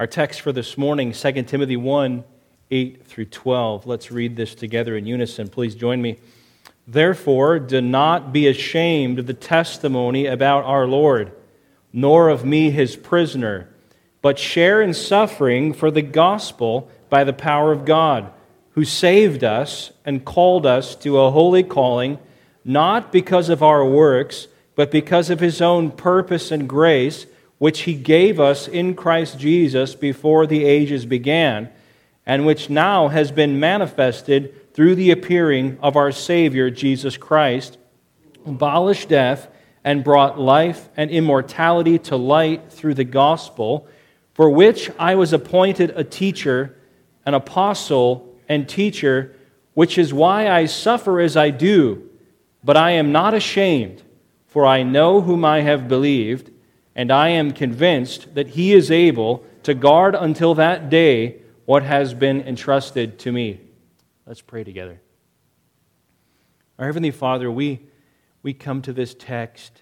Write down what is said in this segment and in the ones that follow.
Our text for this morning, 2 Timothy 1 8 through 12. Let's read this together in unison. Please join me. Therefore, do not be ashamed of the testimony about our Lord, nor of me, his prisoner, but share in suffering for the gospel by the power of God, who saved us and called us to a holy calling, not because of our works, but because of his own purpose and grace, which he gave us in Christ Jesus before the ages began and which now has been manifested through the appearing of our Savior, Jesus Christ, abolished death and brought life and immortality to light through the gospel, for which I was appointed a teacher, an apostle, and teacher, which is why I suffer as I do. But I am not ashamed, for I know whom I have believed, and I am convinced that he is able to guard until that day what has been entrusted to me. Let's pray together. Our Heavenly Father, we, we come to this text,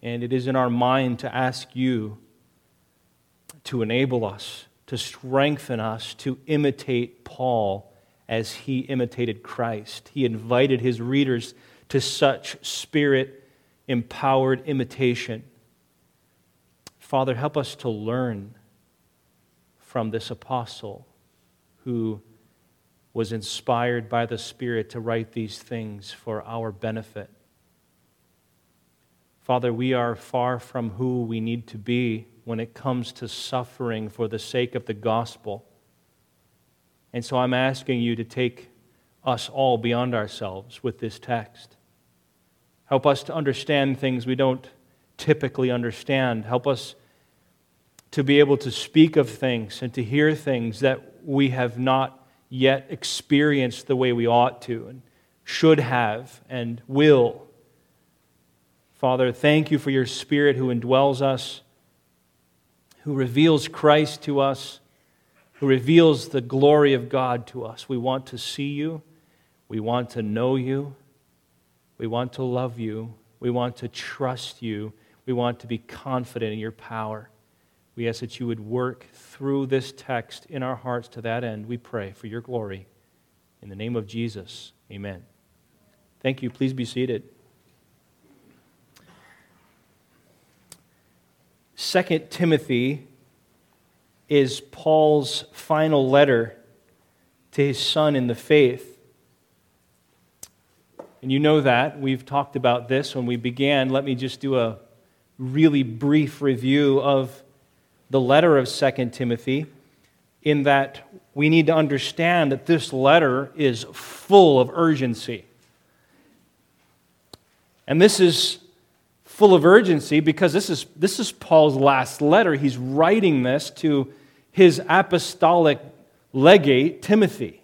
and it is in our mind to ask you to enable us, to strengthen us, to imitate Paul as he imitated Christ. He invited his readers to such spirit empowered imitation. Father, help us to learn from this apostle who was inspired by the Spirit to write these things for our benefit. Father, we are far from who we need to be when it comes to suffering for the sake of the gospel. And so I'm asking you to take us all beyond ourselves with this text. Help us to understand things we don't typically understand. Help us to be able to speak of things and to hear things that we have not yet experienced the way we ought to and should have and will. Father, thank you for your Spirit who indwells us, who reveals Christ to us, who reveals the glory of God to us. We want to see you. We want to know you. We want to love you. We want to trust you. We want to be confident in your power. We ask that you would work through this text in our hearts to that end. We pray for your glory. In the name of Jesus, amen. Thank you. Please be seated. 2 Timothy is Paul's final letter to his son in the faith. And you know that. We've talked about this when we began. Let me just do a really brief review of the letter of 2 Timothy in that we need to understand that this letter is full of urgency. And this is full of urgency because this is, this is Paul's last letter. He's writing this to his apostolic legate, Timothy.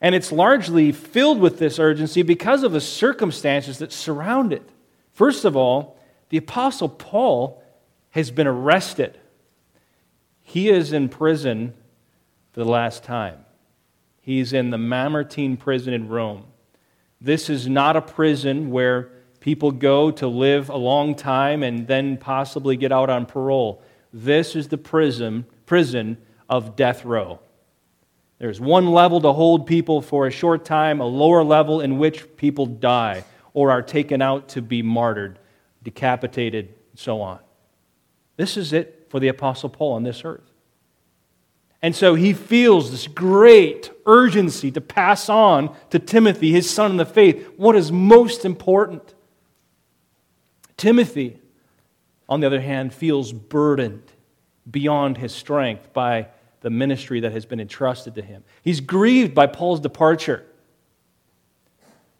And it's largely filled with this urgency because of the circumstances that surround it. First of all, the Apostle Paul has been arrested. He is in prison for the last time. He's in the Mamertine prison in Rome. This is not a prison where people go to live a long time and then possibly get out on parole. This is the prison, prison of death row. There's one level to hold people for a short time, a lower level in which people die or are taken out to be martyred, decapitated, and so on. This is it for the Apostle Paul on this earth. And so he feels this great urgency to pass on to Timothy, his son in the faith, what is most important. Timothy, on the other hand, feels burdened beyond his strength by the ministry that has been entrusted to him. He's grieved by Paul's departure.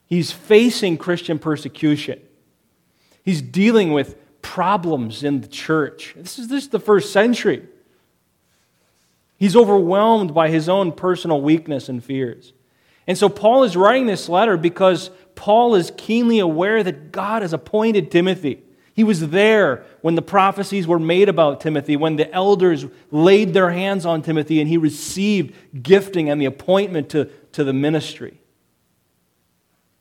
He's facing Christian persecution. He's dealing with problems in the church. This is, this is the first century. He's overwhelmed by his own personal weakness and fears. And so Paul is writing this letter because Paul is keenly aware that God has appointed Timothy. He was there when the prophecies were made about Timothy, when the elders laid their hands on Timothy and he received gifting and the appointment to, to the ministry.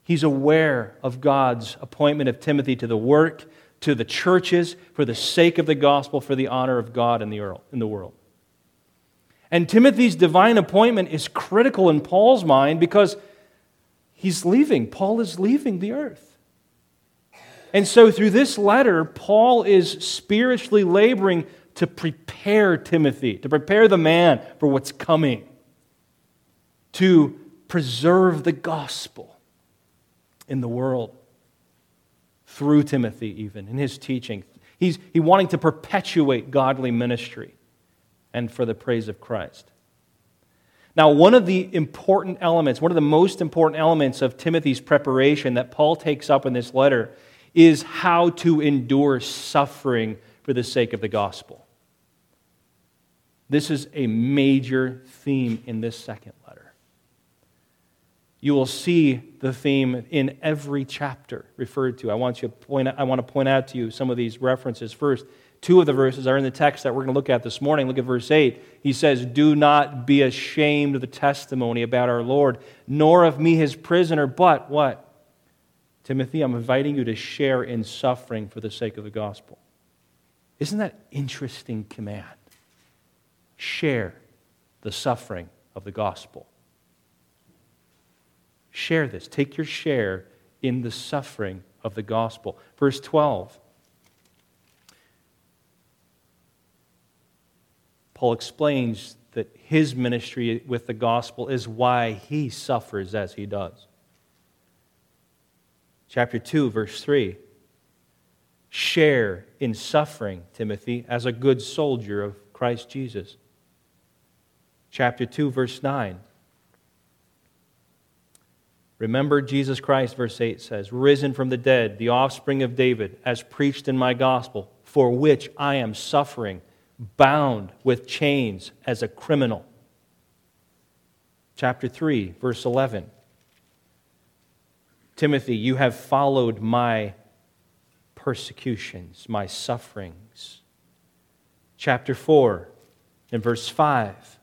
He's aware of God's appointment of Timothy to the work to the churches for the sake of the gospel, for the honor of God in the world. And Timothy's divine appointment is critical in Paul's mind because he's leaving. Paul is leaving the earth. And so, through this letter, Paul is spiritually laboring to prepare Timothy, to prepare the man for what's coming, to preserve the gospel in the world through Timothy, even in his teaching. He's he wanting to perpetuate godly ministry and for the praise of Christ. Now, one of the important elements, one of the most important elements of Timothy's preparation that Paul takes up in this letter is how to endure suffering for the sake of the gospel. This is a major theme in this second letter. You will see the theme in every chapter referred to. I want, you to point, I want to point out to you some of these references. First, Two of the verses are in the text that we're going to look at this morning. Look at verse 8. He says, Do not be ashamed of the testimony about our Lord, nor of me, his prisoner, but what? Timothy, I'm inviting you to share in suffering for the sake of the gospel. Isn't that interesting command? Share the suffering of the gospel. Share this. Take your share in the suffering of the gospel. Verse 12. Paul explains that his ministry with the gospel is why he suffers as he does. Chapter 2, verse 3 Share in suffering, Timothy, as a good soldier of Christ Jesus. Chapter 2, verse 9. Remember Jesus Christ, verse 8 says, risen from the dead, the offspring of David, as preached in my gospel, for which I am suffering bound with chains as a criminal. Chapter 3, verse 11. Timothy, you have followed my persecutions, my sufferings. Chapter 4, and verse 5.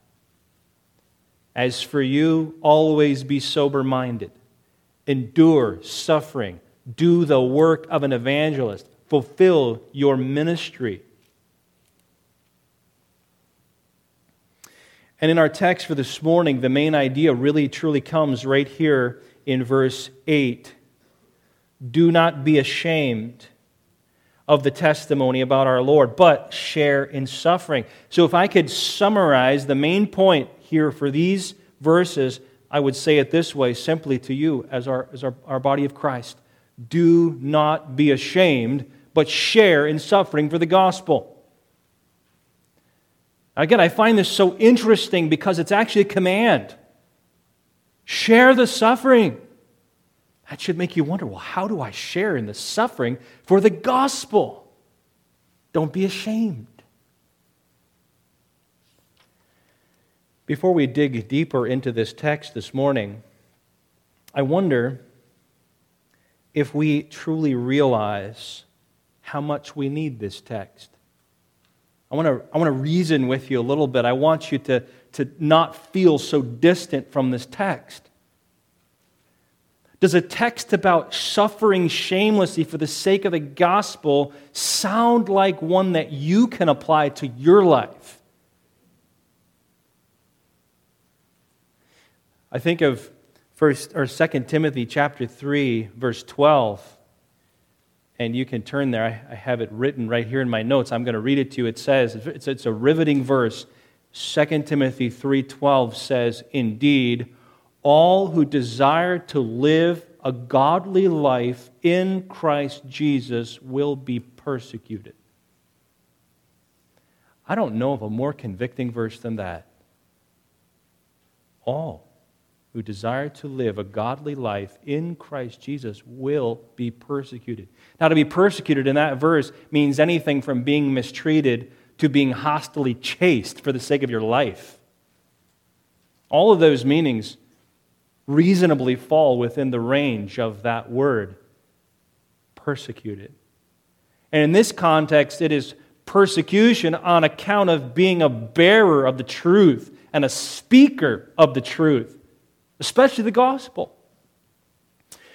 As for you, always be sober minded, endure suffering, do the work of an evangelist, fulfill your ministry And in our text for this morning, the main idea really truly comes right here in verse 8. Do not be ashamed of the testimony about our Lord, but share in suffering. So, if I could summarize the main point here for these verses, I would say it this way simply to you as our, as our, our body of Christ Do not be ashamed, but share in suffering for the gospel. Again, I find this so interesting because it's actually a command. Share the suffering. That should make you wonder well, how do I share in the suffering for the gospel? Don't be ashamed. Before we dig deeper into this text this morning, I wonder if we truly realize how much we need this text. I want to I want to reason with you a little bit. I want you to, to not feel so distant from this text. Does a text about suffering shamelessly for the sake of the gospel sound like one that you can apply to your life? I think of first or second Timothy chapter 3 verse 12 and you can turn there. I, have it written right here in my notes. I'm going to read it to you. It says, it's, it's a riveting verse. 2 Timothy 3:12 says, "Indeed, all who desire to live a godly life in Christ Jesus will be persecuted." I don't know of a more convicting verse than that. All who desire to live a godly life in Christ Jesus will be persecuted. Now, to be persecuted in that verse means anything from being mistreated to being hostily chased for the sake of your life. All of those meanings reasonably fall within the range of that word, persecuted. And in this context, it is persecution on account of being a bearer of the truth and a speaker of the truth especially the gospel.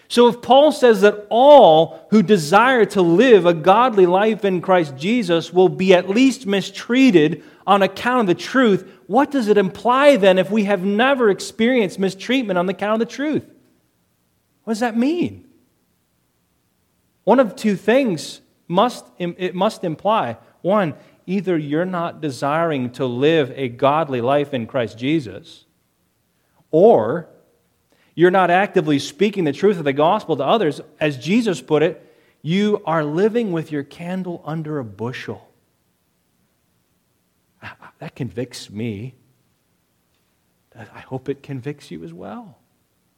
So if Paul says that all who desire to live a godly life in Christ Jesus will be at least mistreated on account of the truth, what does it imply then if we have never experienced mistreatment on account of the truth? What does that mean? One of two things must it must imply. One, either you're not desiring to live a godly life in Christ Jesus, or you're not actively speaking the truth of the gospel to others. As Jesus put it, you are living with your candle under a bushel. Ah, ah, that convicts me. I hope it convicts you as well.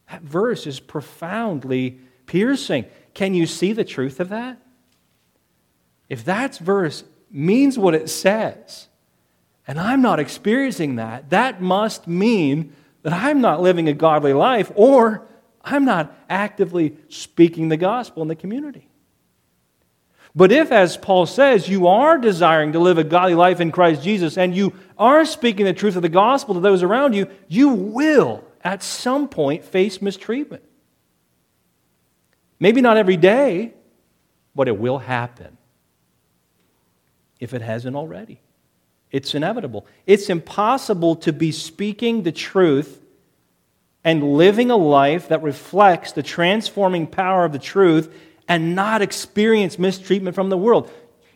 That verse is profoundly piercing. Can you see the truth of that? If that verse means what it says, and I'm not experiencing that, that must mean that I'm not living a godly life or I'm not actively speaking the gospel in the community. But if, as Paul says, you are desiring to live a godly life in Christ Jesus and you are speaking the truth of the gospel to those around you, you will at some point face mistreatment. Maybe not every day, but it will happen if it hasn't already. It's inevitable. It's impossible to be speaking the truth and living a life that reflects the transforming power of the truth and not experience mistreatment from the world.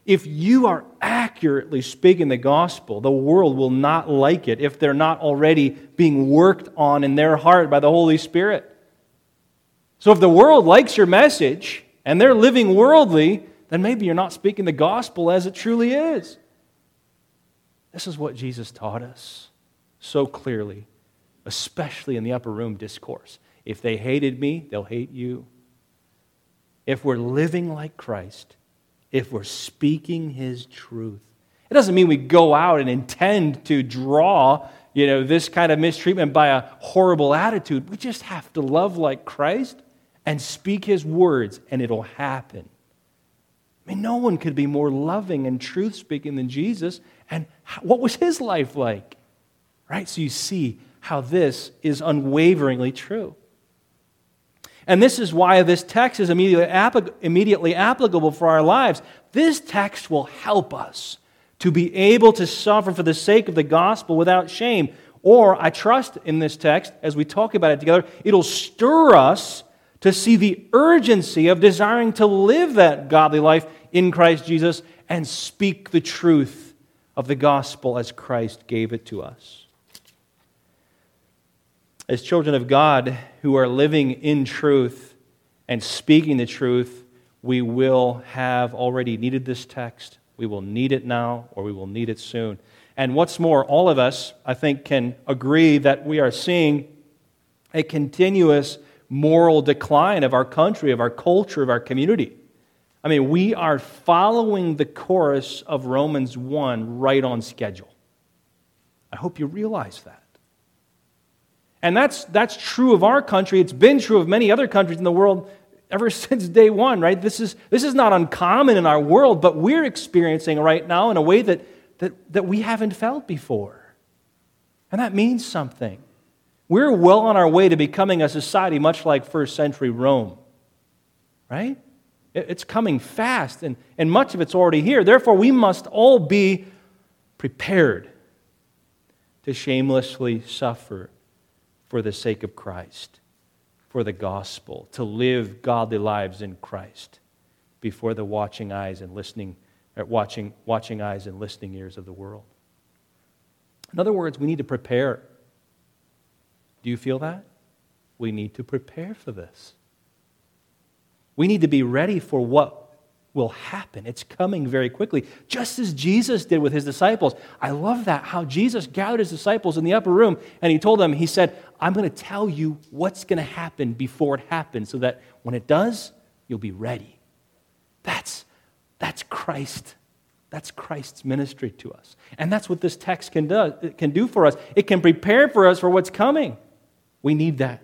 If you are accurately speaking the gospel, the world will not like it if they're not already being worked on in their heart by the Holy Spirit. So if the world likes your message and they're living worldly, then maybe you're not speaking the gospel as it truly is. This is what Jesus taught us so clearly, especially in the upper room discourse. If they hated me, they'll hate you. If we're living like Christ, if we're speaking his truth, it doesn't mean we go out and intend to draw you know, this kind of mistreatment by a horrible attitude. We just have to love like Christ and speak his words, and it'll happen. I mean, no one could be more loving and truth speaking than Jesus, and what was his life like? Right? So you see how this is unwaveringly true. And this is why this text is immediately, applicable for our lives. This text will help us to be able to suffer for the sake of the gospel without shame. Or, I trust in this text, as we talk about it together, it'll stir us to see the urgency of desiring to live that godly life in Christ Jesus and speak the truth of the gospel as Christ gave it to us. As children of God who are living in truth and speaking the truth, we will have already needed this text. We will need it now, or we will need it soon. And what's more, all of us, I think, can agree that we are seeing a continuous moral decline of our country, of our culture, of our community. I mean, we are following the chorus of Romans 1 right on schedule. I hope you realize that. And that's, that's true of our country. It's been true of many other countries in the world ever since day one, right? This is, this is not uncommon in our world, but we're experiencing right now in a way that, that, that we haven't felt before. And that means something. We're well on our way to becoming a society much like first century Rome, right? It's coming fast, and, and much of it's already here. Therefore, we must all be prepared to shamelessly suffer for the sake of Christ, for the gospel, to live godly lives in Christ before the watching eyes and listening, watching, watching eyes and listening ears of the world. In other words, we need to prepare. Do you feel that? We need to prepare for this. We need to be ready for what will happen. It's coming very quickly, just as Jesus did with his disciples. I love that, how Jesus gathered his disciples in the upper room and he told them, He said, I'm going to tell you what's going to happen before it happens so that when it does, you'll be ready. That's, that's Christ. That's Christ's ministry to us. And that's what this text can do, can do for us. It can prepare for us for what's coming. We need that.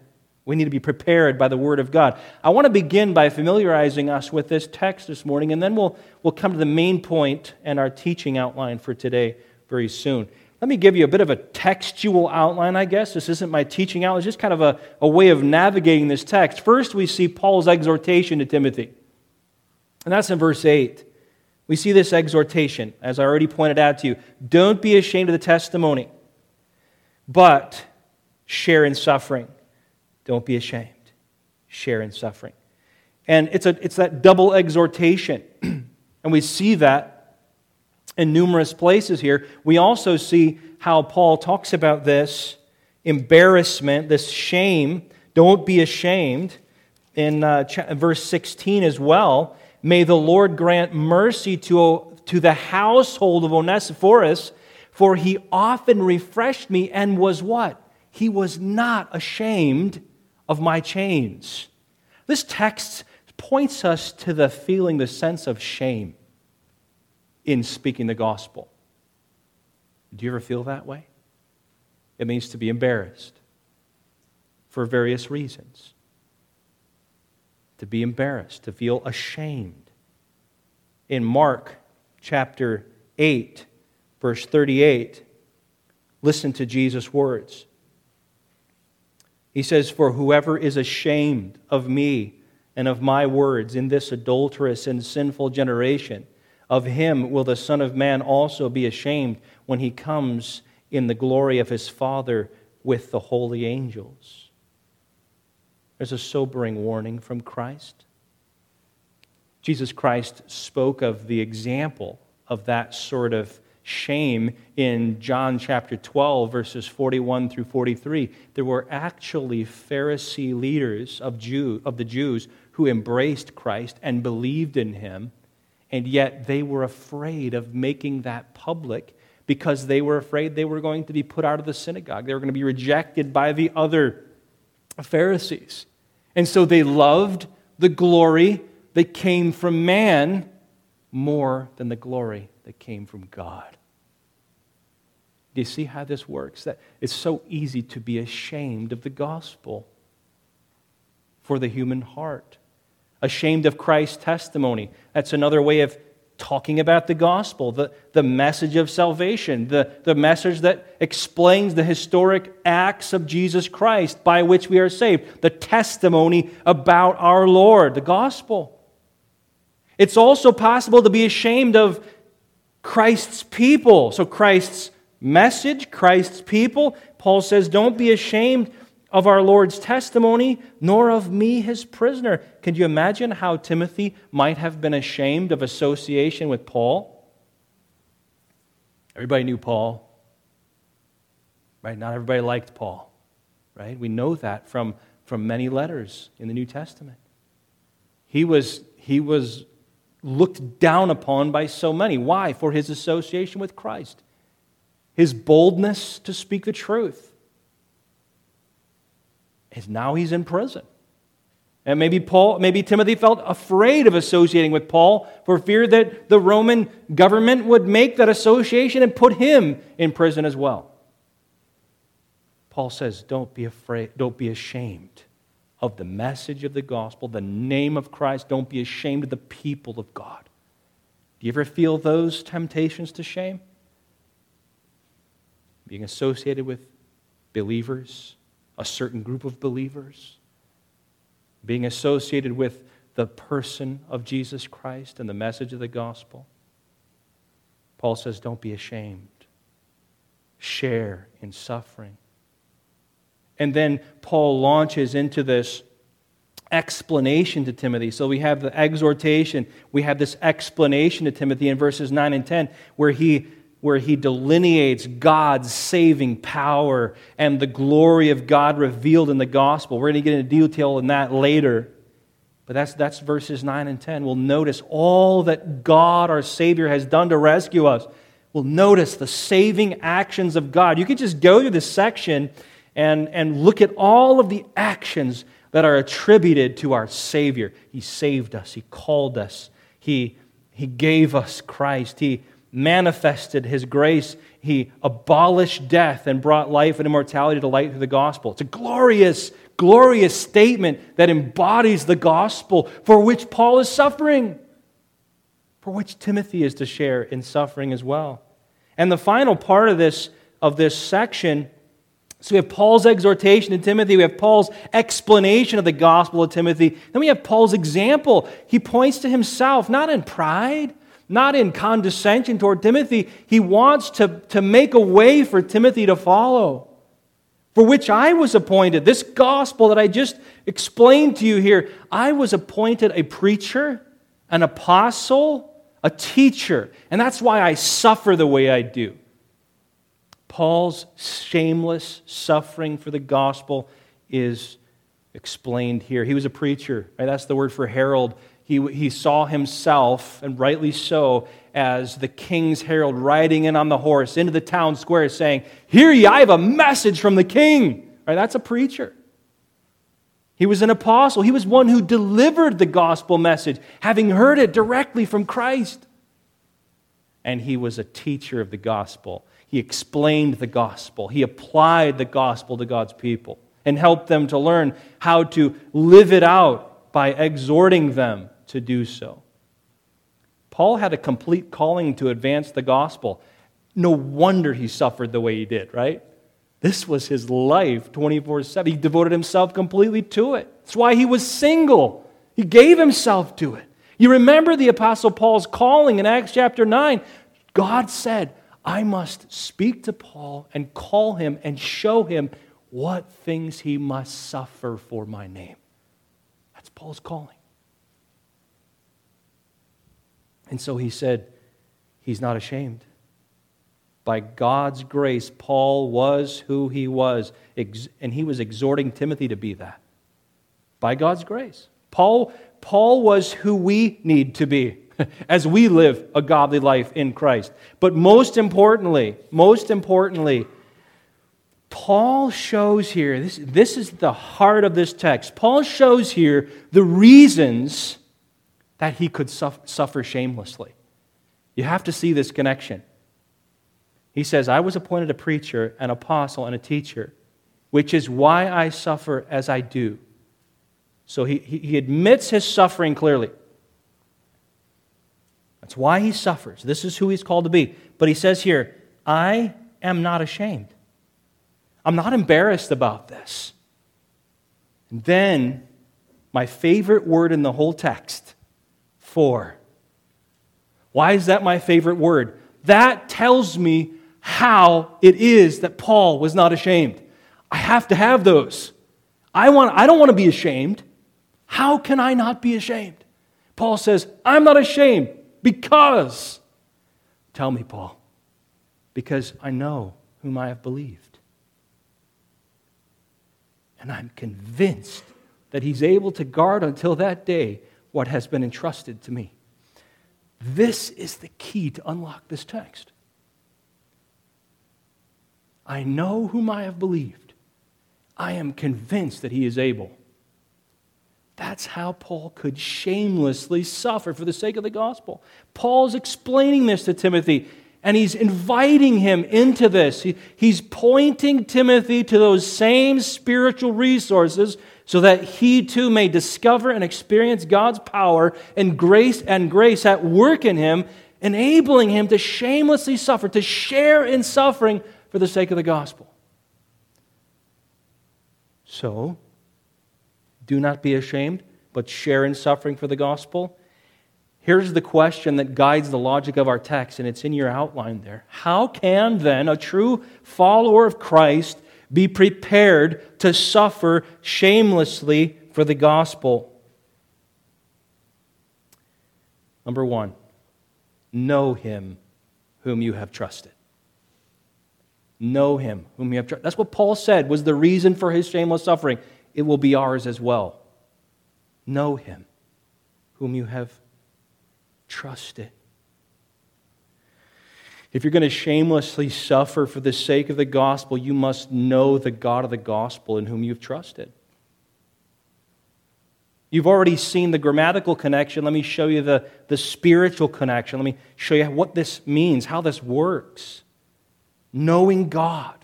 We need to be prepared by the Word of God. I want to begin by familiarizing us with this text this morning, and then we'll, we'll come to the main point and our teaching outline for today very soon. let me give you a bit of a textual outline, I guess. This isn't my teaching outline, it's just kind of a, a way of navigating this text. First, we see Paul's exhortation to Timothy, and that's in verse 8. We see this exhortation, as I already pointed out to you. Don't be ashamed of the testimony, but share in suffering. Don't be ashamed. Share in suffering. And it's, a, it's that double exhortation. and we see that in numerous places here. We also see how Paul talks about this embarrassment, this shame. Don't be ashamed in uh, verse 16 as well. May the Lord grant mercy to, to the household of Onesiphorus, for he often refreshed me and was what? He was not ashamed of my chains. This text points us to the feeling, the sense of shame in speaking the gospel. Do you ever feel that way? It means to be embarrassed for various reasons. To be embarrassed, to feel ashamed. In Mark chapter 8, verse 38, listen to Jesus' words. He says, For whoever is ashamed of me and of my words in this adulterous and sinful generation. Of him will the Son of Man also be ashamed when he comes in the glory of his Father with the holy angels. There's a sobering warning from Christ. Jesus Christ spoke of the example of that sort of shame in John chapter 12, verses 41 through 43. There were actually Pharisee leaders of, Jew, of the Jews who embraced Christ and believed in him, and yet they were afraid of making that public because they were afraid they were going to be put out of the synagogue. They were going to be rejected by the other Pharisees. And so they loved the glory that came from man more than the glory that came from God. Do you see how this works? That it's so easy to be ashamed of the gospel for the human heart. Ashamed of Christ's testimony. That's another way of talking about the gospel, the, the message of salvation, the, the message that explains the historic acts of Jesus Christ by which we are saved, the testimony about our Lord, the gospel. It's also possible to be ashamed of Christ's people. So, Christ's message, Christ's people. Paul says, Don't be ashamed of our Lord's testimony, nor of me, his prisoner. Can you imagine how Timothy might have been ashamed of association with Paul? Everybody knew Paul, right? Not everybody liked Paul, right? We know that from, from many letters in the New Testament. He was, he was looked down upon by so many. Why? For his association with Christ his boldness to speak the truth. And now he's in prison. And maybe Paul, maybe Timothy felt afraid of associating with Paul for fear that the Roman government would make that association and put him in prison as well. Paul says, Don't be afraid, don't be ashamed of the message of the gospel, the name of Christ. Don't be ashamed of the people of God. Do you ever feel those temptations to shame? Being associated with believers, a certain group of believers, being associated with the person of Jesus Christ and the message of the gospel. Paul says, Don't be ashamed. Share in suffering. And then Paul launches into this explanation to Timothy. So we have the exhortation, we have this explanation to Timothy in verses 9 and 10, where he where he delineates God's saving power and the glory of God revealed in the gospel. We're going to get into detail in that later. But that's, that's verses 9 and 10. We'll notice all that God, our Savior, has done to rescue us. We'll notice the saving actions of God. You could just go through this section and, and look at all of the actions that are attributed to our Savior. He saved us, He called us, He, he gave us Christ, He manifested his grace. He abolished death and brought life and immortality to light through the gospel. It's a glorious, glorious statement that embodies the gospel for which Paul is suffering, for which Timothy is to share in suffering as well. And the final part of this of this section. So we have Paul's exhortation to Timothy, we have Paul's explanation of the gospel of Timothy, then we have Paul's example. He points to himself, not in pride, not in condescension toward Timothy. He wants to, to make a way for Timothy to follow, for which I was appointed. This gospel that I just explained to you here, I was appointed a preacher, an apostle, a teacher, and that's why I suffer the way I do. Paul's shameless suffering for the gospel is explained here. He was a preacher, right? That's the word for herald. He, he saw himself, and rightly so, as the king's herald riding in on the horse into the town square saying, Hear ye, I have a message from the king. Right? That's a preacher. He was an apostle. He was one who delivered the gospel message, having heard it directly from Christ. And he was a teacher of the gospel. He explained the gospel. He applied the gospel to God's people and helped them to learn how to live it out by exhorting them to do so. Paul had a complete calling to advance the gospel. No wonder he suffered the way he did, right? This was his life 24 7. He devoted himself completely to it. That's why he was single. He gave himself to it. You remember the Apostle Paul's calling in Acts chapter 9. God said, I must speak to Paul and call him and show him what things he must suffer for my name. That's Paul's calling. And so he said, He's not ashamed. By God's grace, Paul was who he was, and he was exhorting Timothy to be that. By God's grace. Paul, Paul was who we need to be. as we live a godly life in Christ. But most importantly, most importantly, Paul shows here, this, this is the heart of this text. Paul shows here the reasons that he could suffer shamelessly. You have to see this connection. He says, I was appointed a preacher, an apostle, and a teacher, which is why I suffer as I do. So he, he admits his suffering clearly. That's why he suffers. This is who he's called to be. But he says here, I am not ashamed. I'm not embarrassed about this. And then, my favorite word in the whole text, for. Why is that my favorite word? That tells me how it is that Paul was not ashamed. I have to have those. I, want, I don't want to be ashamed. How can I not be ashamed? Paul says, I'm not ashamed. Because, tell me, Paul, because I know whom I have believed. And I'm convinced that he's able to guard until that day what has been entrusted to me. This is the key to unlock this text. I know whom I have believed. I am convinced that he is able. That's how Paul could shamelessly suffer for the sake of the gospel. Paul's explaining this to Timothy, and he's inviting him into this. He, he's pointing Timothy to those same spiritual resources so that he too may discover and experience God's power and grace and grace at work in him, enabling him to shamelessly suffer, to share in suffering for the sake of the gospel. So, do not be ashamed, but share in suffering for the gospel. Here's the question that guides the logic of our text, and it's in your outline there. How can then a true follower of Christ be prepared to suffer shamelessly for the gospel? Number one, know him whom you have trusted. Know him whom you have trusted. That's what Paul said was the reason for his shameless suffering it will be ours as well. Know him whom you have trusted. If you're going to shamelessly suffer for the sake of the gospel, you must know the God of the gospel in whom you've trusted. You've already seen the grammatical connection. Let me show you the, the spiritual connection. Let me show you what this means, how this works. Knowing God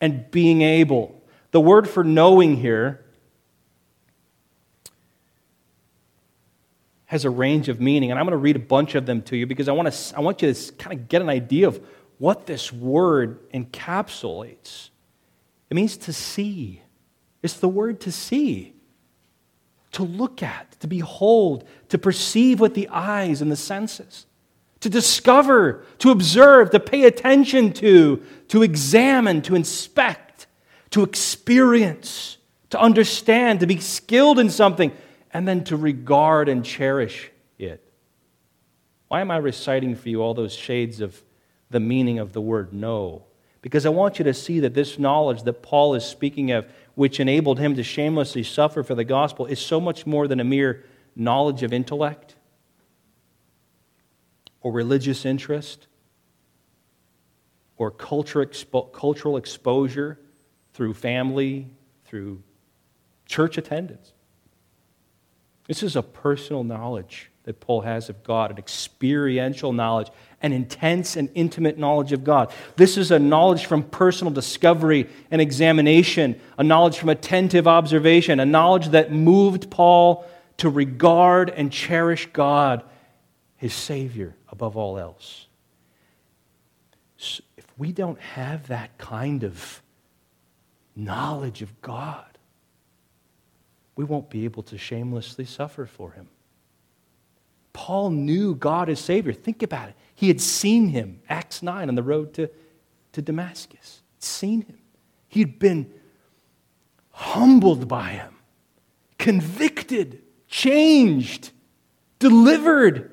and being able the word for knowing here has a range of meaning, and I'm going to read a bunch of them to you because I want, to, I want you to kind of get an idea of what this word encapsulates. It means to see. It's the word to see, to look at, to behold, to perceive with the eyes and the senses, to discover, to observe, to pay attention to, to examine, to inspect, to experience, to understand, to be skilled in something, and then to regard and cherish it. Why am I reciting for you all those shades of the meaning of the word know? Because I want you to see that this knowledge that Paul is speaking of, which enabled him to shamelessly suffer for the gospel, is so much more than a mere knowledge of intellect or religious interest or culture expo- cultural exposure through family, through church attendance. This is a personal knowledge that Paul has of God, an experiential knowledge, an intense and intimate knowledge of God. This is a knowledge from personal discovery and examination, a knowledge from attentive observation, a knowledge that moved Paul to regard and cherish God, his Savior, above all else. So if we don't have that kind of knowledge of God, we won't be able to shamelessly suffer for him. Paul knew God as Savior. Think about it. He had seen him, Acts 9, on the road to, to Damascus. Seen him. He had been humbled by him, convicted, changed, delivered.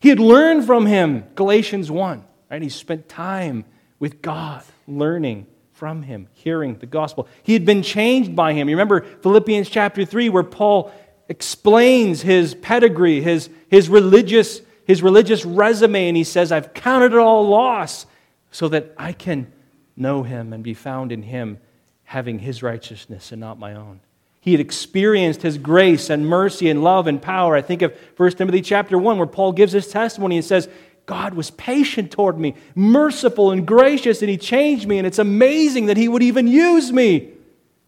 He had learned from him, Galatians 1. Right? He spent time with God, learning from him, hearing the gospel. He had been changed by him. You remember Philippians chapter 3, where Paul explains his pedigree, his, his, religious, his religious resume, and he says, I've counted it all loss so that I can know him and be found in him, having his righteousness and not my own. He had experienced his grace and mercy and love and power. I think of 1 Timothy chapter 1, where Paul gives his testimony and says, God was patient toward me, merciful and gracious, and he changed me, and it's amazing that he would even use me.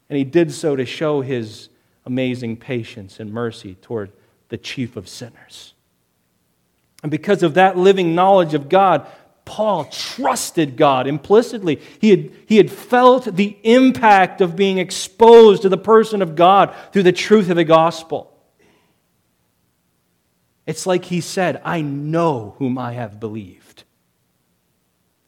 And he did so to show his amazing patience and mercy toward the chief of sinners. And because of that living knowledge of God, Paul trusted God implicitly. He had, he had felt the impact of being exposed to the person of God through the truth of the gospel. It's like he said, I know whom I have believed.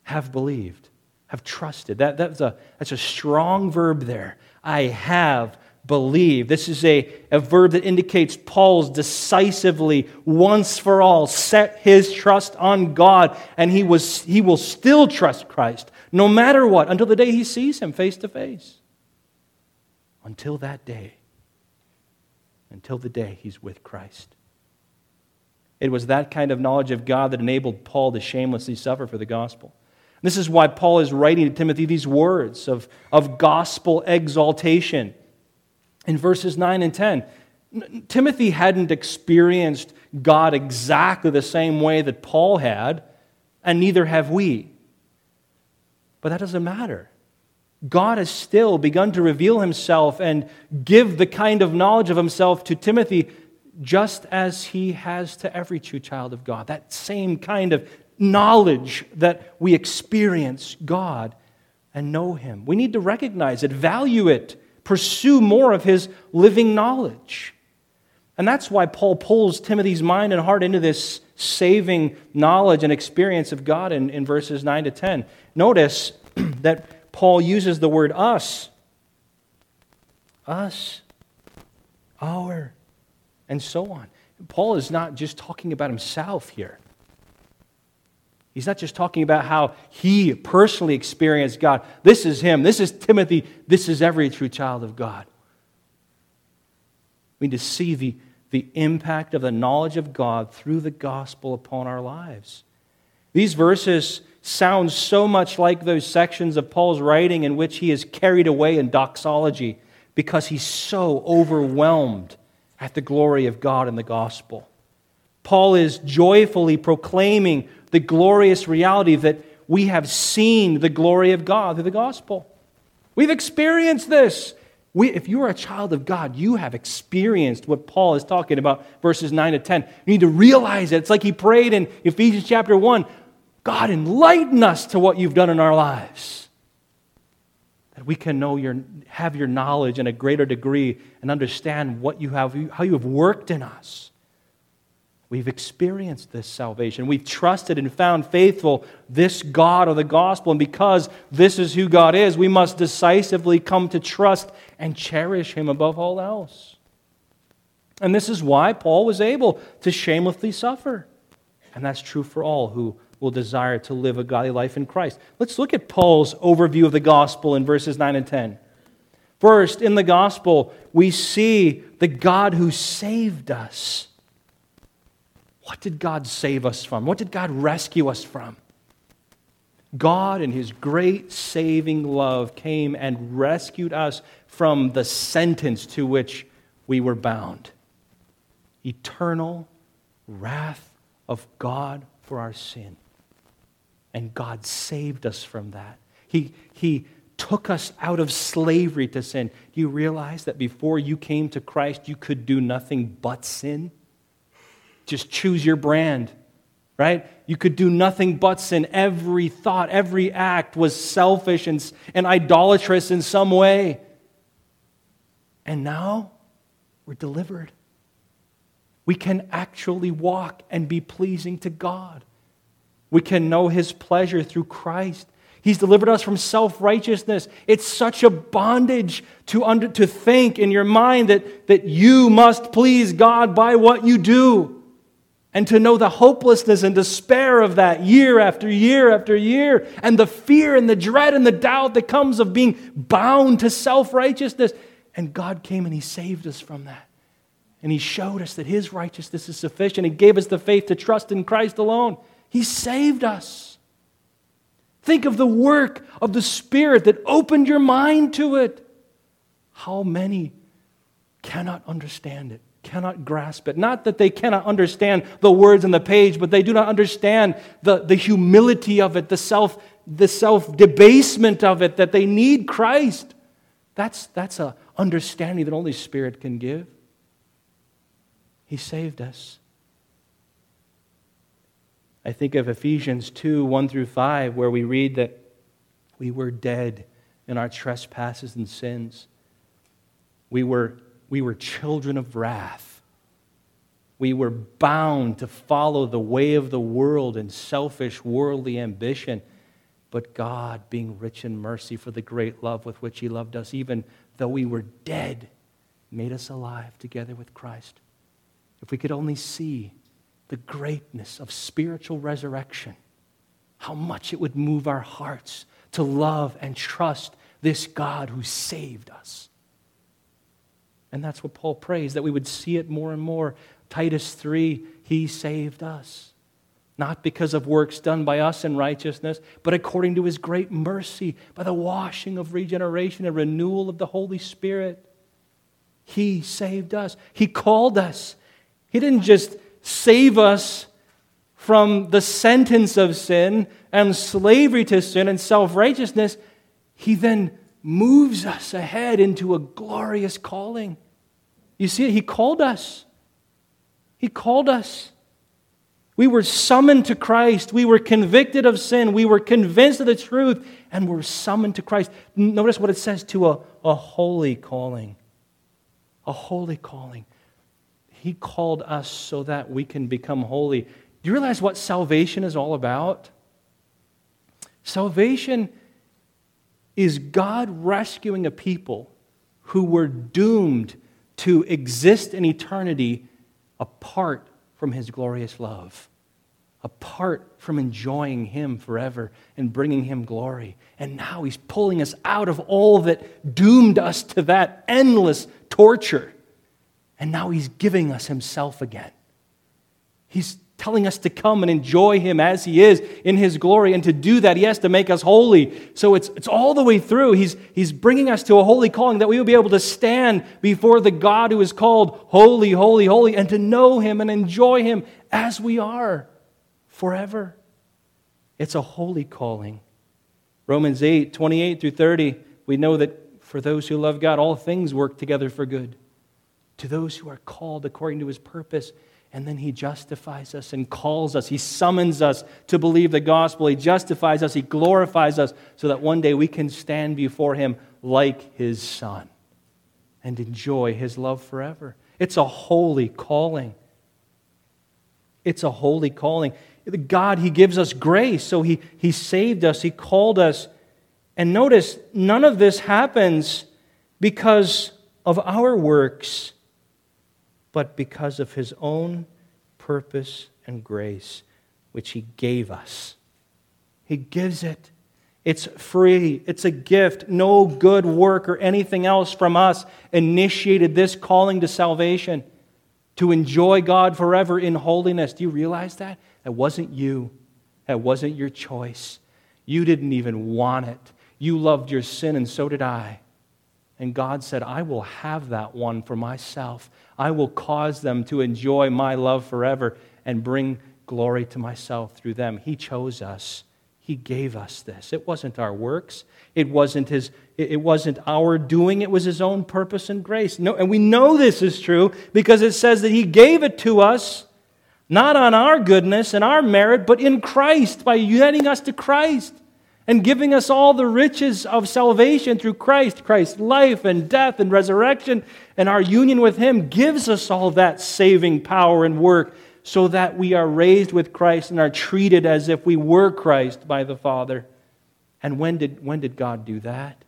Have believed, have trusted. That, that's, a, that's a strong verb there. I have believed. This is a, a verb that indicates Paul's decisively, once for all, set his trust on God, and he, was, he will still trust Christ, no matter what, until the day he sees him face to face. Until that day. Until the day he's with Christ. It was that kind of knowledge of God that enabled Paul to shamelessly suffer for the gospel. This is why Paul is writing to Timothy these words of, of gospel exaltation in verses 9 and 10. Timothy hadn't experienced God exactly the same way that Paul had, and neither have we. But that doesn't matter. God has still begun to reveal himself and give the kind of knowledge of himself to Timothy just as he has to every true child of God. That same kind of knowledge that we experience God and know him. We need to recognize it, value it, pursue more of his living knowledge. And that's why Paul pulls Timothy's mind and heart into this saving knowledge and experience of God in, in verses 9 to 10. Notice that Paul uses the word us. Us. Our. And so on. Paul is not just talking about himself here. He's not just talking about how he personally experienced God. This is him. This is Timothy. This is every true child of God. We need to see the, the impact of the knowledge of God through the gospel upon our lives. These verses sound so much like those sections of Paul's writing in which he is carried away in doxology because he's so overwhelmed at the glory of God in the gospel. Paul is joyfully proclaiming the glorious reality that we have seen the glory of God through the gospel. We've experienced this. We, if you are a child of God, you have experienced what Paul is talking about, verses 9 to 10. You need to realize it. It's like he prayed in Ephesians chapter 1 God, enlighten us to what you've done in our lives. That we can know your, have your knowledge in a greater degree and understand what you have, how you have worked in us. We've experienced this salvation. We've trusted and found faithful this God of the gospel. And because this is who God is, we must decisively come to trust and cherish him above all else. And this is why Paul was able to shamelessly suffer. And that's true for all who will desire to live a godly life in Christ. Let's look at Paul's overview of the gospel in verses 9 and 10. First, in the gospel, we see the God who saved us what did God save us from? What did God rescue us from? God, in His great saving love, came and rescued us from the sentence to which we were bound eternal wrath of God for our sin. And God saved us from that. He, he took us out of slavery to sin. Do you realize that before you came to Christ, you could do nothing but sin? Just choose your brand, right? You could do nothing but sin. Every thought, every act was selfish and, and idolatrous in some way. And now we're delivered. We can actually walk and be pleasing to God. We can know His pleasure through Christ. He's delivered us from self righteousness. It's such a bondage to, under, to think in your mind that, that you must please God by what you do. And to know the hopelessness and despair of that year after year after year, and the fear and the dread and the doubt that comes of being bound to self righteousness. And God came and He saved us from that. And He showed us that His righteousness is sufficient. He gave us the faith to trust in Christ alone. He saved us. Think of the work of the Spirit that opened your mind to it. How many cannot understand it? cannot grasp it. Not that they cannot understand the words on the page, but they do not understand the, the humility of it, the self, the self debasement of it, that they need Christ. That's, that's an understanding that only Spirit can give. He saved us. I think of Ephesians 2 1 through 5, where we read that we were dead in our trespasses and sins. We were we were children of wrath. We were bound to follow the way of the world and selfish worldly ambition. But God, being rich in mercy for the great love with which He loved us, even though we were dead, made us alive together with Christ. If we could only see the greatness of spiritual resurrection, how much it would move our hearts to love and trust this God who saved us. And that's what Paul prays, that we would see it more and more. Titus 3, he saved us. Not because of works done by us in righteousness, but according to his great mercy, by the washing of regeneration and renewal of the Holy Spirit. He saved us. He called us. He didn't just save us from the sentence of sin and slavery to sin and self righteousness. He then moves us ahead into a glorious calling. You see? He called us. He called us. We were summoned to Christ. We were convicted of sin. We were convinced of the truth and were summoned to Christ. Notice what it says to a, a holy calling. A holy calling. He called us so that we can become holy. Do you realize what salvation is all about? Salvation is God rescuing a people who were doomed to exist in eternity apart from His glorious love, apart from enjoying Him forever and bringing Him glory. And now He's pulling us out of all that doomed us to that endless torture. And now He's giving us Himself again. He's telling us to come and enjoy Him as He is in His glory. And to do that, He has to make us holy. So it's, it's all the way through. He's, he's bringing us to a holy calling that we will be able to stand before the God who is called holy, holy, holy, and to know Him and enjoy Him as we are forever. It's a holy calling. Romans 8, 28 through 30, we know that for those who love God, all things work together for good. To those who are called according to His purpose, And then he justifies us and calls us. He summons us to believe the gospel. He justifies us. He glorifies us so that one day we can stand before him like his son and enjoy his love forever. It's a holy calling. It's a holy calling. God, He gives us grace, so He, he saved us, He called us. And notice, none of this happens because of our works, but because of His own purpose and grace, which He gave us. He gives it. It's free. It's a gift. No good work or anything else from us initiated this calling to salvation, to enjoy God forever in holiness. Do you realize that? That wasn't you. That wasn't your choice. You didn't even want it. You loved your sin, and so did I. And God said, I will have that one for myself. I will cause them to enjoy my love forever and bring glory to myself through them. He chose us. He gave us this. It wasn't our works. It wasn't his it wasn't our doing. It was his own purpose and grace. No, and we know this is true because it says that he gave it to us not on our goodness and our merit, but in Christ, by uniting us to Christ and giving us all the riches of salvation through Christ. Christ's life and death and resurrection and our union with Him gives us all that saving power and work so that we are raised with Christ and are treated as if we were Christ by the Father. And when did, when did God do that?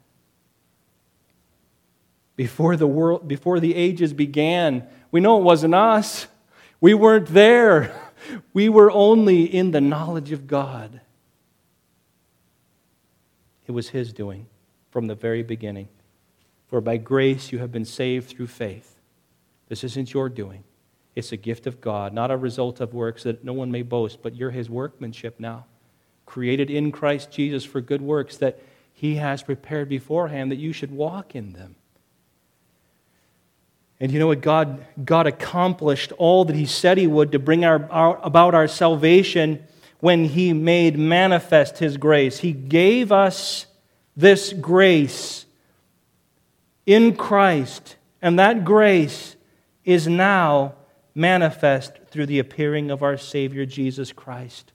Before the world, before the ages began. We know it wasn't us. We weren't there. We were only in the knowledge of God. It was His doing from the very beginning. For by grace you have been saved through faith. This isn't your doing, it's a gift of God, not a result of works that no one may boast, but you're His workmanship now, created in Christ Jesus for good works that He has prepared beforehand that you should walk in them. And you know what? God, God accomplished all that He said He would to bring our, our, about our salvation when He made manifest His grace. He gave us this grace in Christ, and that grace is now manifest through the appearing of our Savior Jesus Christ.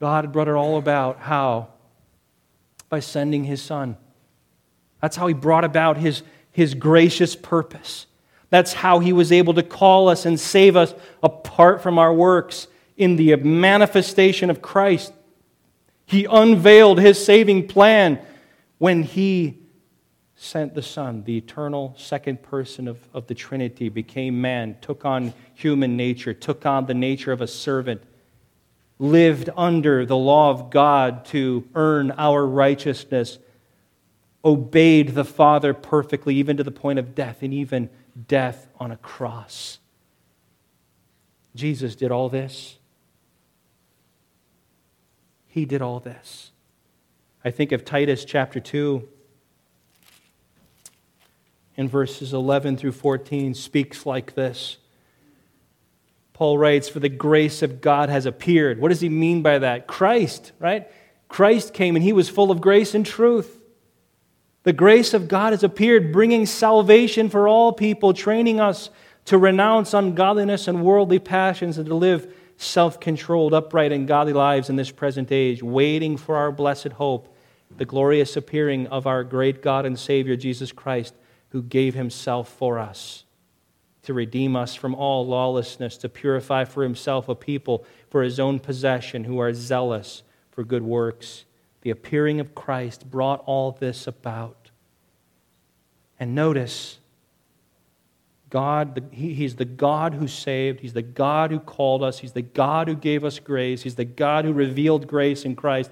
God brought it all about how? By sending His Son. That's how He brought about His his gracious purpose. That's how he was able to call us and save us apart from our works in the manifestation of Christ. He unveiled his saving plan when he sent the Son, the eternal second person of, of the Trinity, became man, took on human nature, took on the nature of a servant, lived under the law of God to earn our righteousness obeyed the Father perfectly, even to the point of death, and even death on a cross. Jesus did all this. He did all this. I think of Titus chapter 2 in verses 11 through 14 speaks like this. Paul writes, For the grace of God has appeared. What does he mean by that? Christ, right? Christ came and he was full of grace and truth. The grace of God has appeared, bringing salvation for all people, training us to renounce ungodliness and worldly passions and to live self controlled, upright, and godly lives in this present age, waiting for our blessed hope, the glorious appearing of our great God and Savior, Jesus Christ, who gave himself for us to redeem us from all lawlessness, to purify for himself a people for his own possession who are zealous for good works the appearing of Christ brought all this about. And notice, God, he, He's the God who saved. He's the God who called us. He's the God who gave us grace. He's the God who revealed grace in Christ.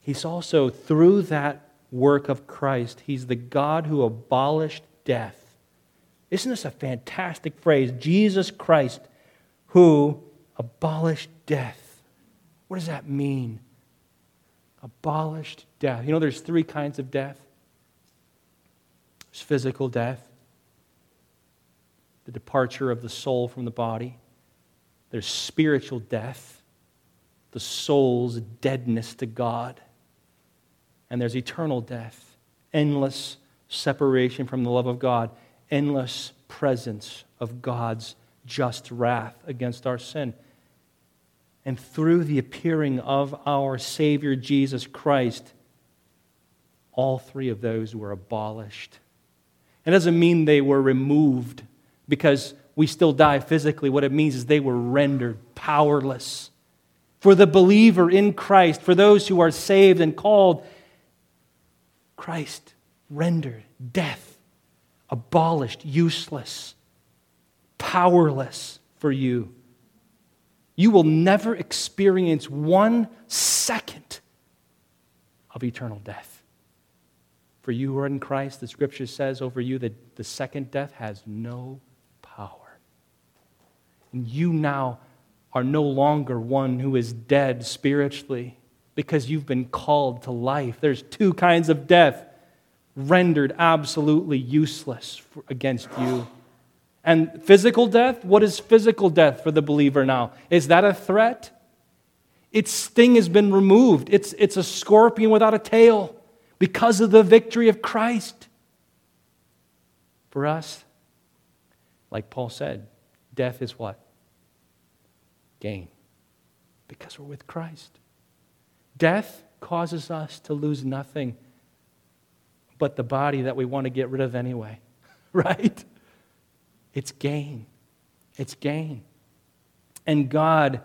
He's also, through that work of Christ, He's the God who abolished death. Isn't this a fantastic phrase? Jesus Christ, who abolished death. What does that mean? abolished death. You know, there's three kinds of death there's physical death, the departure of the soul from the body, there's spiritual death, the soul's deadness to God, and there's eternal death, endless separation from the love of God, endless presence of God's just wrath against our sin. And through the appearing of our Savior Jesus Christ, all three of those were abolished. It doesn't mean they were removed because we still die physically. What it means is they were rendered powerless. For the believer in Christ, for those who are saved and called, Christ rendered death, abolished, useless, powerless for you. You will never experience one second of eternal death. For you who are in Christ, the scripture says over you that the second death has no. And you now are no longer one who is dead spiritually because you've been called to life. There's two kinds of death rendered absolutely useless for, against you. And physical death, what is physical death for the believer now? Is that a threat? Its sting has been removed. It's, it's a scorpion without a tail because of the victory of Christ. For us, like Paul said, death is what? Gain. Because we're with Christ. Death causes us to lose nothing but the body that we want to get rid of anyway, right? It's gain. It's gain. And God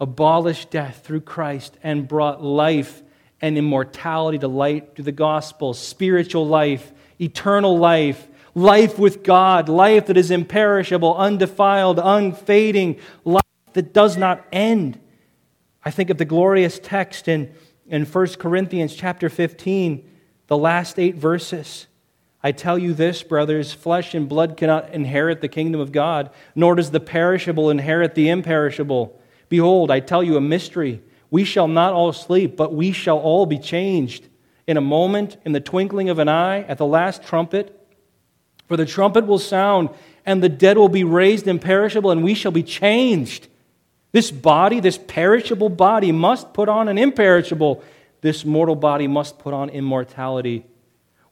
abolished death through Christ and brought life and immortality to light through the gospel, spiritual life, eternal life, life with God, life that is imperishable, undefiled, unfading, life that does not end. I think of the glorious text in, in 1 Corinthians chapter 15, the last eight verses. I tell you this, brothers flesh and blood cannot inherit the kingdom of God, nor does the perishable inherit the imperishable. Behold, I tell you a mystery. We shall not all sleep, but we shall all be changed in a moment, in the twinkling of an eye, at the last trumpet. For the trumpet will sound, and the dead will be raised imperishable, and we shall be changed. This body, this perishable body, must put on an imperishable. This mortal body must put on immortality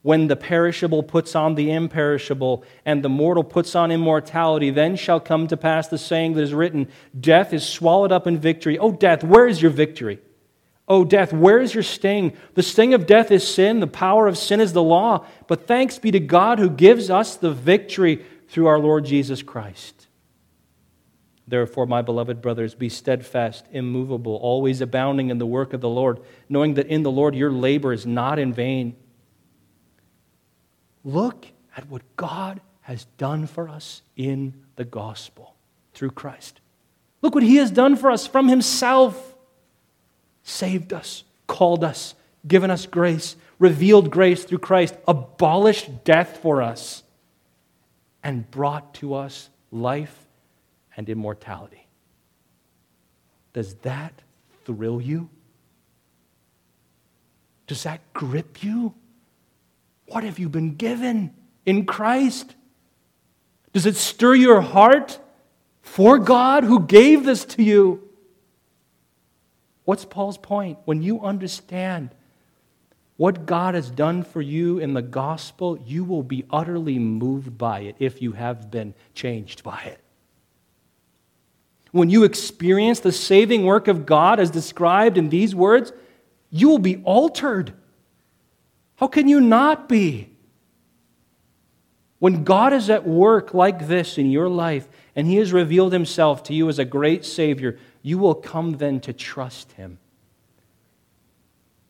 when the perishable puts on the imperishable and the mortal puts on immortality, then shall come to pass the saying that is written Death is swallowed up in victory. O death, where is your victory? O death, where is your sting? The sting of death is sin, the power of sin is the law. But thanks be to God who gives us the victory through our Lord Jesus Christ. Therefore, my beloved brothers, be steadfast, immovable, always abounding in the work of the Lord, knowing that in the Lord your labor is not in vain. Look at what God has done for us in the gospel through Christ. Look what He has done for us from Himself saved us, called us, given us grace, revealed grace through Christ, abolished death for us, and brought to us life and immortality. Does that thrill you? Does that grip you? What have you been given in Christ? Does it stir your heart for God who gave this to you? What's Paul's point? When you understand what God has done for you in the gospel, you will be utterly moved by it if you have been changed by it. When you experience the saving work of God as described in these words, you will be altered. How can you not be? When God is at work like this in your life and He has revealed Himself to you as a great Savior, you will come then to trust Him.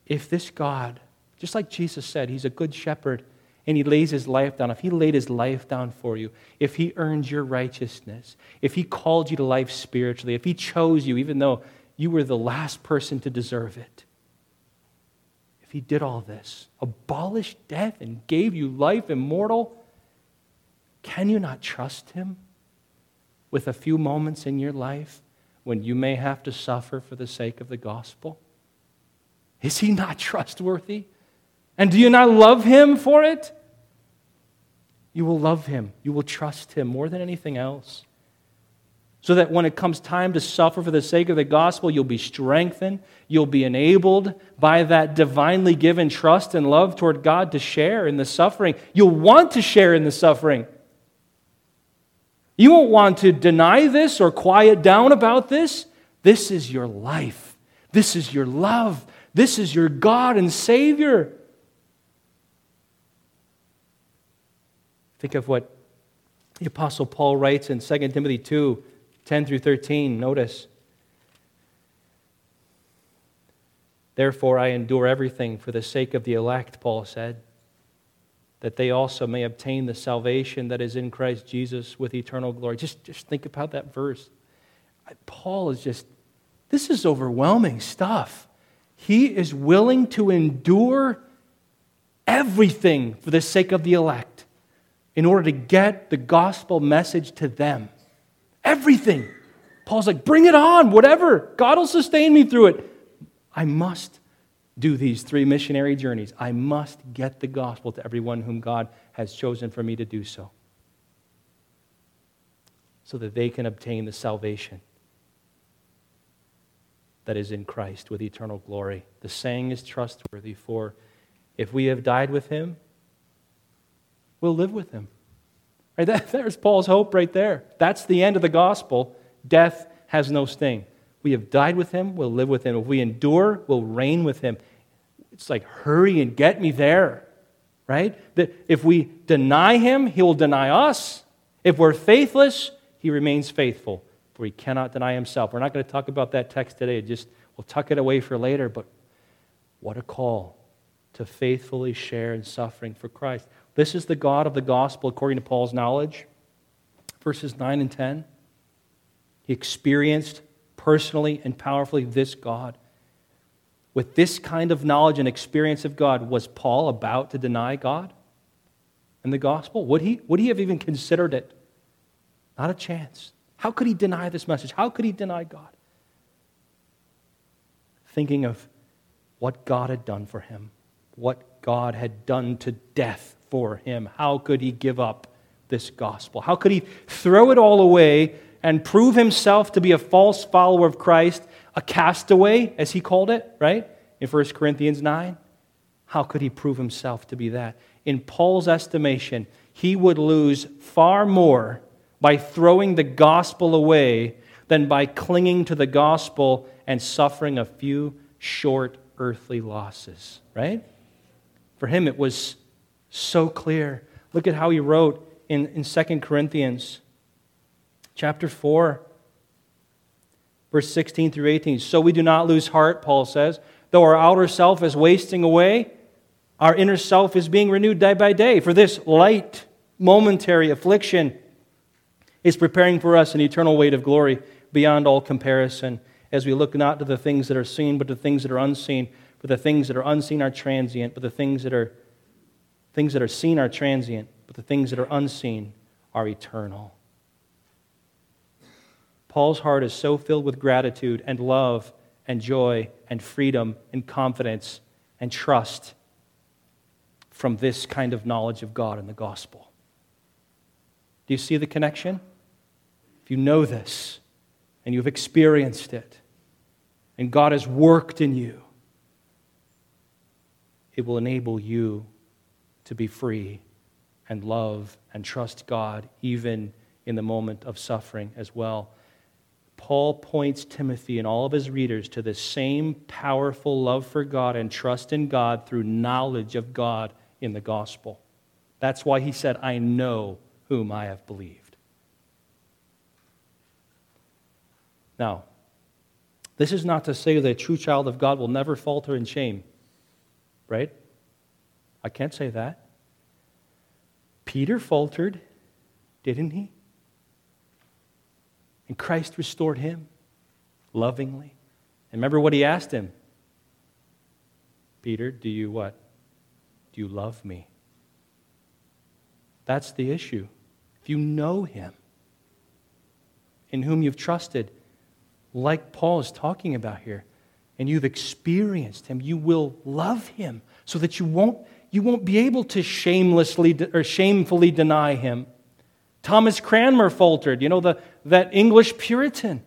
If this God, just like Jesus said, He's a good shepherd and He lays His life down, if He laid His life down for you, if He earned your righteousness, if He called you to life spiritually, if He chose you, even though you were the last person to deserve it, if he did all this, abolished death and gave you life immortal, can you not trust him with a few moments in your life when you may have to suffer for the sake of the gospel? Is he not trustworthy? And do you not love him for it? You will love him. You will trust him more than anything else so that when it comes time to suffer for the sake of the gospel, you'll be strengthened. You'll be enabled by that divinely given trust and love toward God to share in the suffering. You'll want to share in the suffering. You won't want to deny this or quiet down about this. This is your life. This is your love. This is your God and Savior. Think of what the Apostle Paul writes in 2 Timothy 2 10 through 13. Notice. Therefore, I endure everything for the sake of the elect, Paul said, that they also may obtain the salvation that is in Christ Jesus with eternal glory. Just, just think about that verse. Paul is just, this is overwhelming stuff. He is willing to endure everything for the sake of the elect in order to get the gospel message to them. Everything. Paul's like, bring it on, whatever. God will sustain me through it. I must do these three missionary journeys. I must get the gospel to everyone whom God has chosen for me to do so, so that they can obtain the salvation that is in Christ with eternal glory. The saying is trustworthy, for if we have died with him, we'll live with him. Right? That, there's Paul's hope right there. That's the end of the gospel. Death has no sting. We have died with him, we'll live with him. If we endure, we'll reign with him. It's like, hurry and get me there, right? That if we deny him, he will deny us. If we're faithless, he remains faithful, for he cannot deny himself. We're not going to talk about that text today. Just we'll tuck it away for later, but what a call to faithfully share in suffering for Christ. This is the God of the gospel according to Paul's knowledge. Verses 9 and 10. He experienced personally and powerfully this God. With this kind of knowledge and experience of God, was Paul about to deny God and the gospel? Would he, would he have even considered it? Not a chance. How could he deny this message? How could he deny God? Thinking of what God had done for him what God had done to death for him. How could he give up this gospel? How could he throw it all away and prove himself to be a false follower of Christ, a castaway, as he called it, right? In 1 Corinthians 9? How could he prove himself to be that? In Paul's estimation, he would lose far more by throwing the gospel away than by clinging to the gospel and suffering a few short earthly losses, right? For him, it was so clear. Look at how he wrote in, in 2 Corinthians chapter 4, verse 16 through 18. So we do not lose heart, Paul says. Though our outer self is wasting away, our inner self is being renewed day by day. For this light, momentary affliction is preparing for us an eternal weight of glory beyond all comparison as we look not to the things that are seen, but to things that are unseen. For the things that are unseen are transient, but the things that are things that are seen are transient, but the things that are unseen are eternal. Paul's heart is so filled with gratitude and love and joy and freedom and confidence and trust from this kind of knowledge of God and the gospel. Do you see the connection? If you know this and you've experienced it, and God has worked in you, it will enable you to be free and love and trust God even in the moment of suffering as well. Paul points Timothy and all of his readers to the same powerful love for God and trust in God through knowledge of God in the gospel. That's why he said, I know whom I have believed. Now, this is not to say that a true child of God will never falter in shame right? I can't say that. Peter faltered, didn't he? And Christ restored him lovingly. And remember what he asked him Peter, do you what? Do you love me? That's the issue. If you know him, in whom you've trusted, like Paul is talking about here, and you've experienced him, you will love him so that you won't, you won't be able to shamelessly or shamefully deny him. Thomas Cranmer faltered, you know, the, that English Puritan.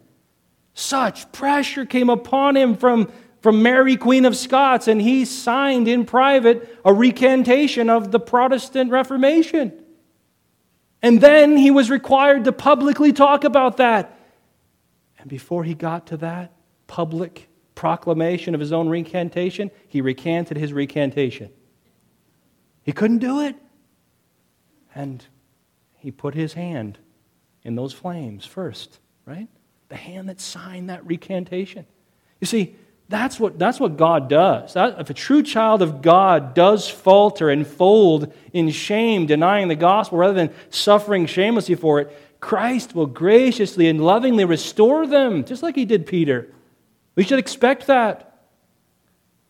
Such pressure came upon him from, from Mary, Queen of Scots, and he signed in private a recantation of the Protestant Reformation. And then he was required to publicly talk about that. And before he got to that public proclamation of his own recantation, he recanted his recantation. He couldn't do it. And he put his hand in those flames first, right? The hand that signed that recantation. You see, that's what, that's what God does. That, if a true child of God does falter and fold in shame, denying the gospel rather than suffering shamelessly for it, Christ will graciously and lovingly restore them, just like he did Peter. We should expect that.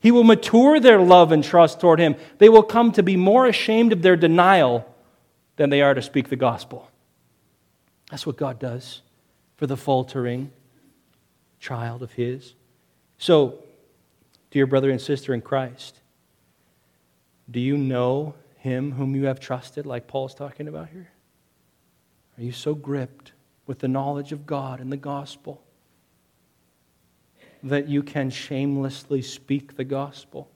He will mature their love and trust toward him. They will come to be more ashamed of their denial than they are to speak the gospel. That's what God does for the faltering child of his. So, dear brother and sister in Christ, do you know him whom you have trusted, like Paul's talking about here? Are you so gripped with the knowledge of God and the gospel that you can shamelessly speak the gospel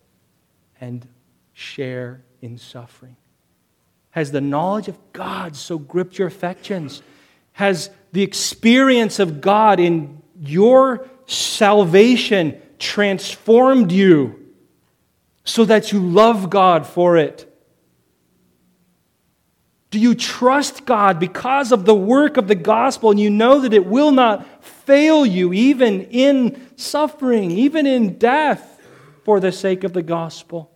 and share in suffering? Has the knowledge of God so gripped your affections? Has the experience of God in your salvation transformed you so that you love God for it? Do you trust God because of the work of the gospel and you know that it will not fail you even in suffering, even in death for the sake of the gospel?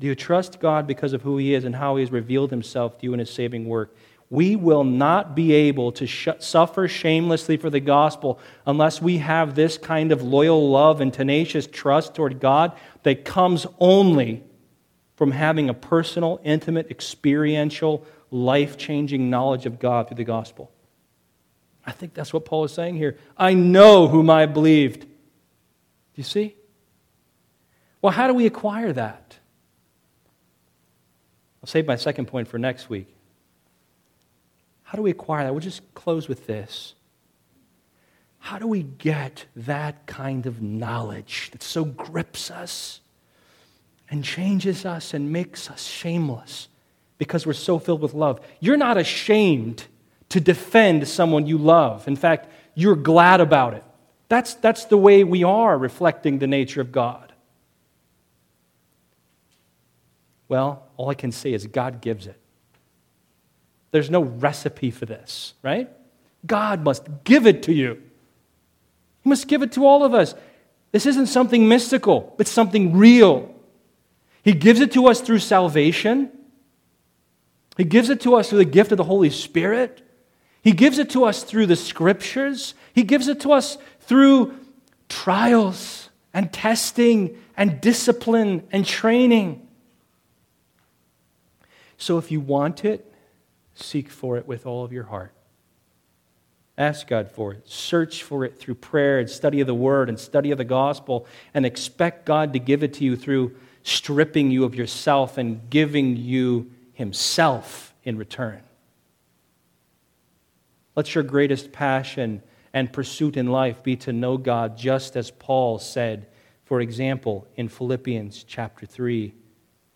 Do you trust God because of who He is and how He has revealed Himself to you in His saving work? We will not be able to sh- suffer shamelessly for the gospel unless we have this kind of loyal love and tenacious trust toward God that comes only from having a personal, intimate, experiential, life changing knowledge of God through the gospel. I think that's what Paul is saying here. I know whom I believed. Do you see? Well, how do we acquire that? I'll save my second point for next week. How do we acquire that? We'll just close with this. How do we get that kind of knowledge that so grips us and changes us and makes us shameless because we're so filled with love? You're not ashamed to defend someone you love. In fact, you're glad about it. That's, that's the way we are reflecting the nature of God. Well, all I can say is God gives it. There's no recipe for this, right? God must give it to you. He must give it to all of us. This isn't something mystical, it's something real. He gives it to us through salvation. He gives it to us through the gift of the Holy Spirit. He gives it to us through the scriptures. He gives it to us through trials and testing and discipline and training. So if you want it, Seek for it with all of your heart. Ask God for it. Search for it through prayer and study of the Word and study of the gospel, and expect God to give it to you through stripping you of yourself and giving you Himself in return. Let your greatest passion and pursuit in life be to know God, just as Paul said, for example, in Philippians chapter 3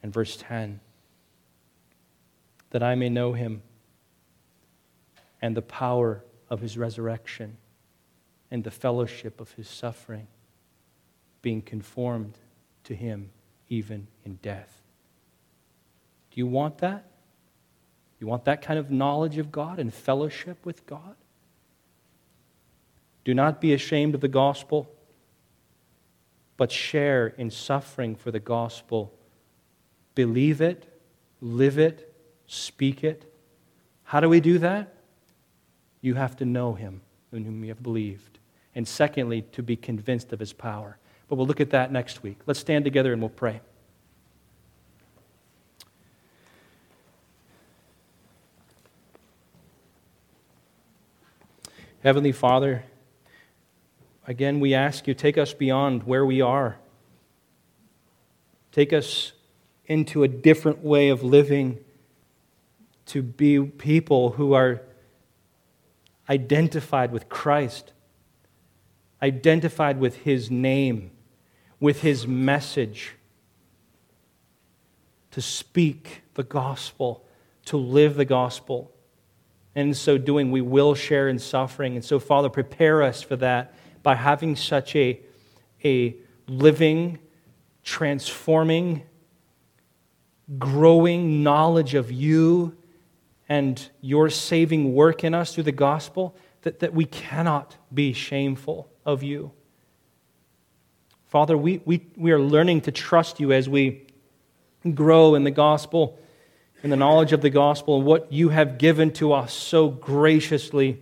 and verse 10 that I may know Him and the power of his resurrection and the fellowship of his suffering, being conformed to him even in death. Do you want that? You want that kind of knowledge of God and fellowship with God? Do not be ashamed of the gospel, but share in suffering for the gospel. Believe it, live it, speak it. How do we do that? you have to know him in whom you have believed. And secondly, to be convinced of his power. But we'll look at that next week. Let's stand together and we'll pray. Heavenly Father, again, we ask you, take us beyond where we are. Take us into a different way of living to be people who are identified with Christ, identified with his name, with his message, to speak the gospel to live the gospel. And in so doing, we will share in suffering. And so, Father, prepare us for that by having such a, a living, transforming, growing knowledge of you and your saving work in us through the gospel that, that we cannot be shameful of you. Father, we, we, we are learning to trust you as we grow in the gospel, in the knowledge of the gospel, and what you have given to us so graciously.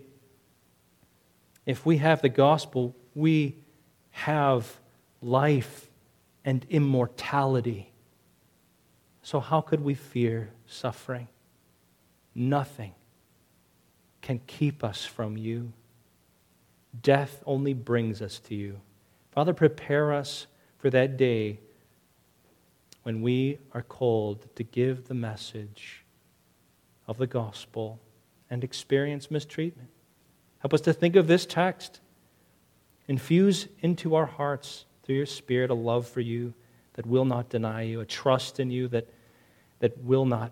If we have the gospel, we have life and immortality. So, how could we fear suffering? Nothing can keep us from you. Death only brings us to you. Father, prepare us for that day when we are called to give the message of the gospel and experience mistreatment. Help us to think of this text. Infuse into our hearts, through your Spirit, a love for you that will not deny you, a trust in you that, that will not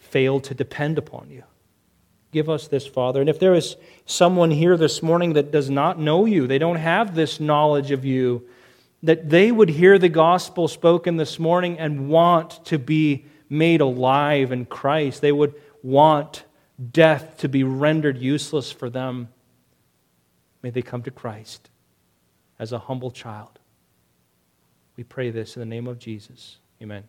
fail to depend upon you. Give us this, Father. And if there is someone here this morning that does not know you, they don't have this knowledge of you, that they would hear the gospel spoken this morning and want to be made alive in Christ. They would want death to be rendered useless for them. May they come to Christ as a humble child. We pray this in the name of Jesus. Amen.